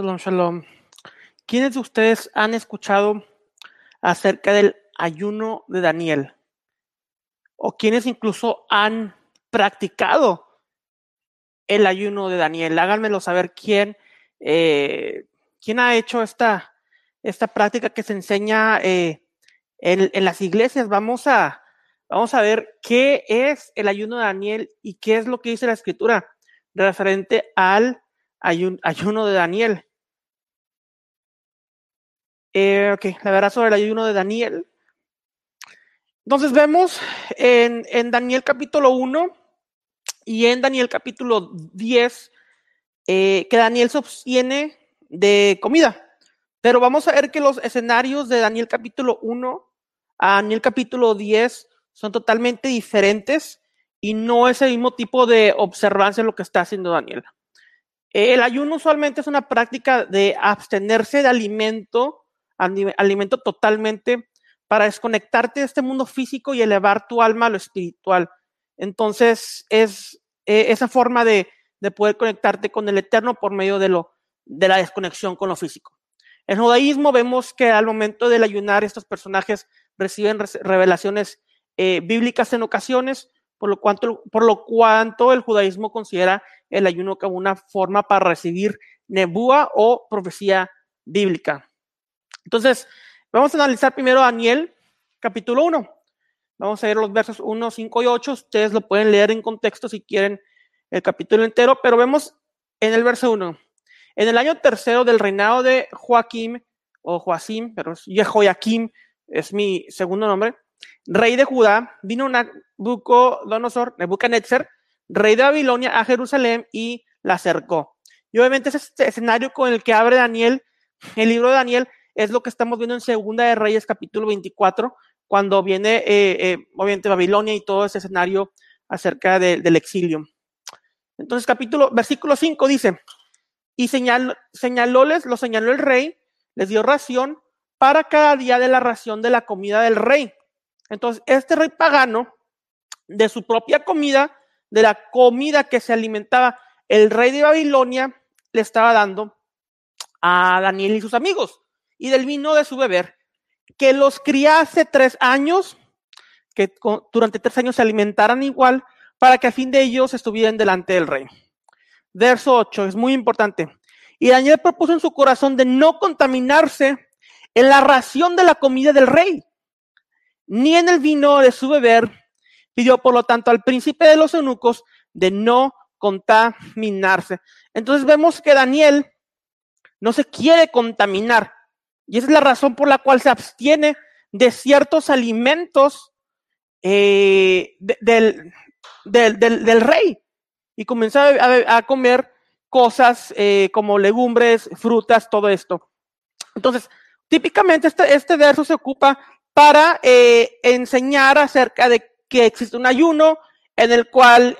Shalom, shalom. ¿Quiénes de ustedes han escuchado acerca del ayuno de Daniel? ¿O quiénes incluso han practicado el ayuno de Daniel? Háganmelo saber quién, eh, quién ha hecho esta, esta práctica que se enseña eh, en, en, las iglesias. Vamos a, vamos a ver qué es el ayuno de Daniel y qué es lo que dice la escritura referente al ayuno de Daniel. Eh, ok, la verdad sobre el ayuno de Daniel. Entonces vemos en, en Daniel capítulo 1 y en Daniel capítulo 10 eh, que Daniel se obtiene de comida. Pero vamos a ver que los escenarios de Daniel capítulo 1 a Daniel capítulo 10 son totalmente diferentes y no es el mismo tipo de observancia lo que está haciendo Daniel. El ayuno usualmente es una práctica de abstenerse de alimento, alimento totalmente para desconectarte de este mundo físico y elevar tu alma a lo espiritual. Entonces, es eh, esa forma de, de, poder conectarte con el eterno por medio de, lo, de la desconexión con lo físico. En judaísmo vemos que al momento del ayunar estos personajes reciben revelaciones eh, bíblicas en ocasiones, por lo, cuanto, por lo cuanto el judaísmo considera el ayuno como una forma para recibir nebúa o profecía bíblica. Entonces, vamos a analizar primero Daniel, capítulo 1. Vamos a ver los versos 1, 5 y 8. Ustedes lo pueden leer en contexto si quieren el capítulo entero, pero vemos en el verso 1. En el año tercero del reinado de Joaquim, o Joacim, pero Jehoiakim es mi segundo nombre, rey de Judá, vino Nabucodonosor, Nebuchadnezzar, rey de Babilonia, a Jerusalén y la cercó. Y obviamente ese este escenario con el que abre Daniel, el libro de Daniel, es lo que estamos viendo en Segunda de Reyes, capítulo 24, cuando viene, eh, eh, obviamente, Babilonia y todo ese escenario acerca de, del exilio. Entonces, capítulo, versículo 5 dice, y señal, señalóles, lo señaló el rey, les dio ración para cada día de la ración de la comida del rey. Entonces, este rey pagano, de su propia comida, de la comida que se alimentaba el rey de Babilonia, le estaba dando a Daniel y sus amigos, y del vino de su beber, que los criase tres años, que durante tres años se alimentaran igual, para que a fin de ellos estuvieran delante del rey. Verso 8, es muy importante. Y Daniel propuso en su corazón de no contaminarse en la ración de la comida del rey, ni en el vino de su beber. Pidió, por lo tanto, al príncipe de los eunucos de no contaminarse. Entonces vemos que Daniel no se quiere contaminar. Y esa es la razón por la cual se abstiene de ciertos alimentos eh, del, del, del, rey. Y comienza a, comer cosas eh, como legumbres, frutas, todo esto. Entonces, típicamente este, este verso se ocupa para eh, enseñar acerca de que existe un ayuno en el cual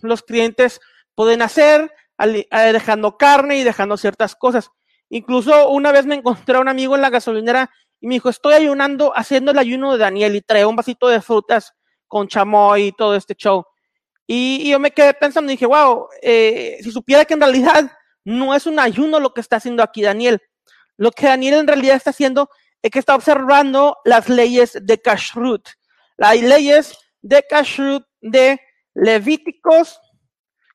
los clientes pueden hacer dejando carne y dejando ciertas cosas. Incluso una vez me encontré a un amigo en la gasolinera y me dijo, estoy ayunando haciendo el ayuno de Daniel y trae un vasito de frutas con chamoy y todo este show. Y, yo me quedé pensando y dije, wow, eh, si supiera que en realidad no es un ayuno lo que está haciendo aquí Daniel. Lo que Daniel en realidad está haciendo es que está observando las leyes de Kashrut. Las leyes de Kashrut de Levíticos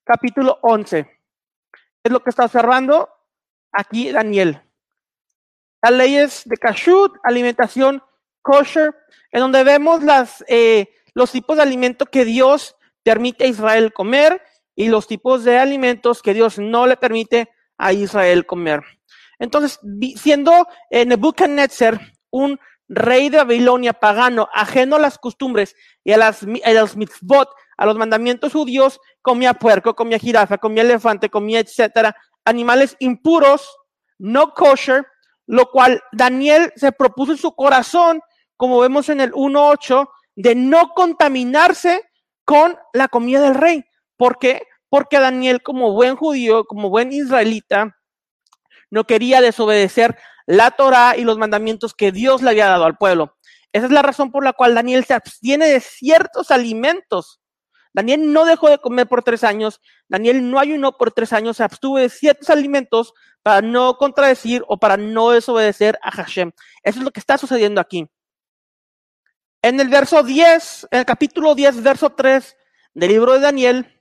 capítulo 11. Es lo que está observando aquí Daniel. Las leyes de Kashrut, alimentación kosher, en donde vemos las, eh, los tipos de alimento que Dios permite a Israel comer y los tipos de alimentos que Dios no le permite a Israel comer. Entonces, siendo eh, Nebuchadnezzar un rey de Babilonia pagano, ajeno a las costumbres y a, las, a los mitzvot, a los mandamientos judíos, comía puerco, comía jirafa, comía elefante, comía etcétera, animales impuros, no kosher, lo cual Daniel se propuso en su corazón, como vemos en el 1.8, de no contaminarse con la comida del rey. ¿Por qué? Porque Daniel, como buen judío, como buen israelita, no quería desobedecer la Torah y los mandamientos que Dios le había dado al pueblo. Esa es la razón por la cual Daniel se abstiene de ciertos alimentos Daniel no dejó de comer por tres años, Daniel no ayunó por tres años, se abstuvo de ciertos alimentos para no contradecir o para no desobedecer a Hashem. Eso es lo que está sucediendo aquí. En el verso 10, en el capítulo 10, verso 3 del libro de Daniel,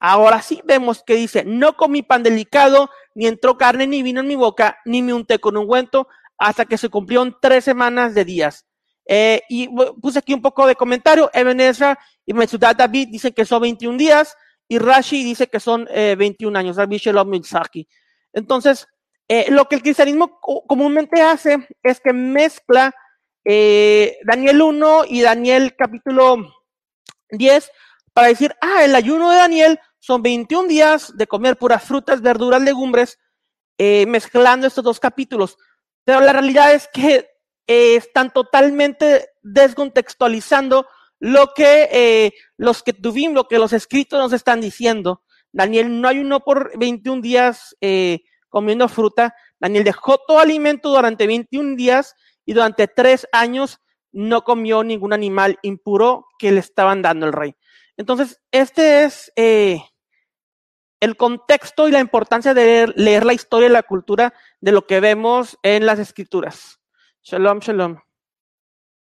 ahora sí vemos que dice, no comí pan delicado, ni entró carne ni vino en mi boca, ni me unté con ungüento, hasta que se cumplieron tres semanas de días. Eh, y puse aquí un poco de comentario. Eben Ezra y Metsudat David dicen que son 21 días y Rashi dice que son eh, 21 años. Rabbi Shalom Mitzaki. Entonces, eh, lo que el cristianismo comúnmente hace es que mezcla eh, Daniel 1 y Daniel capítulo 10 para decir, ah, el ayuno de Daniel son 21 días de comer puras frutas, verduras, legumbres, mezclando estos dos capítulos. Pero la realidad es que están totalmente descontextualizando lo que eh, los que tuvimos, lo que los escritos nos están diciendo. Daniel no ayunó por 21 días eh, comiendo fruta. Daniel dejó todo alimento durante 21 días y durante tres años no comió ningún animal impuro que le estaban dando el rey. Entonces, este es eh, el contexto y la importancia de leer, leer la historia y la cultura de lo que vemos en las escrituras. Shalom, shalom.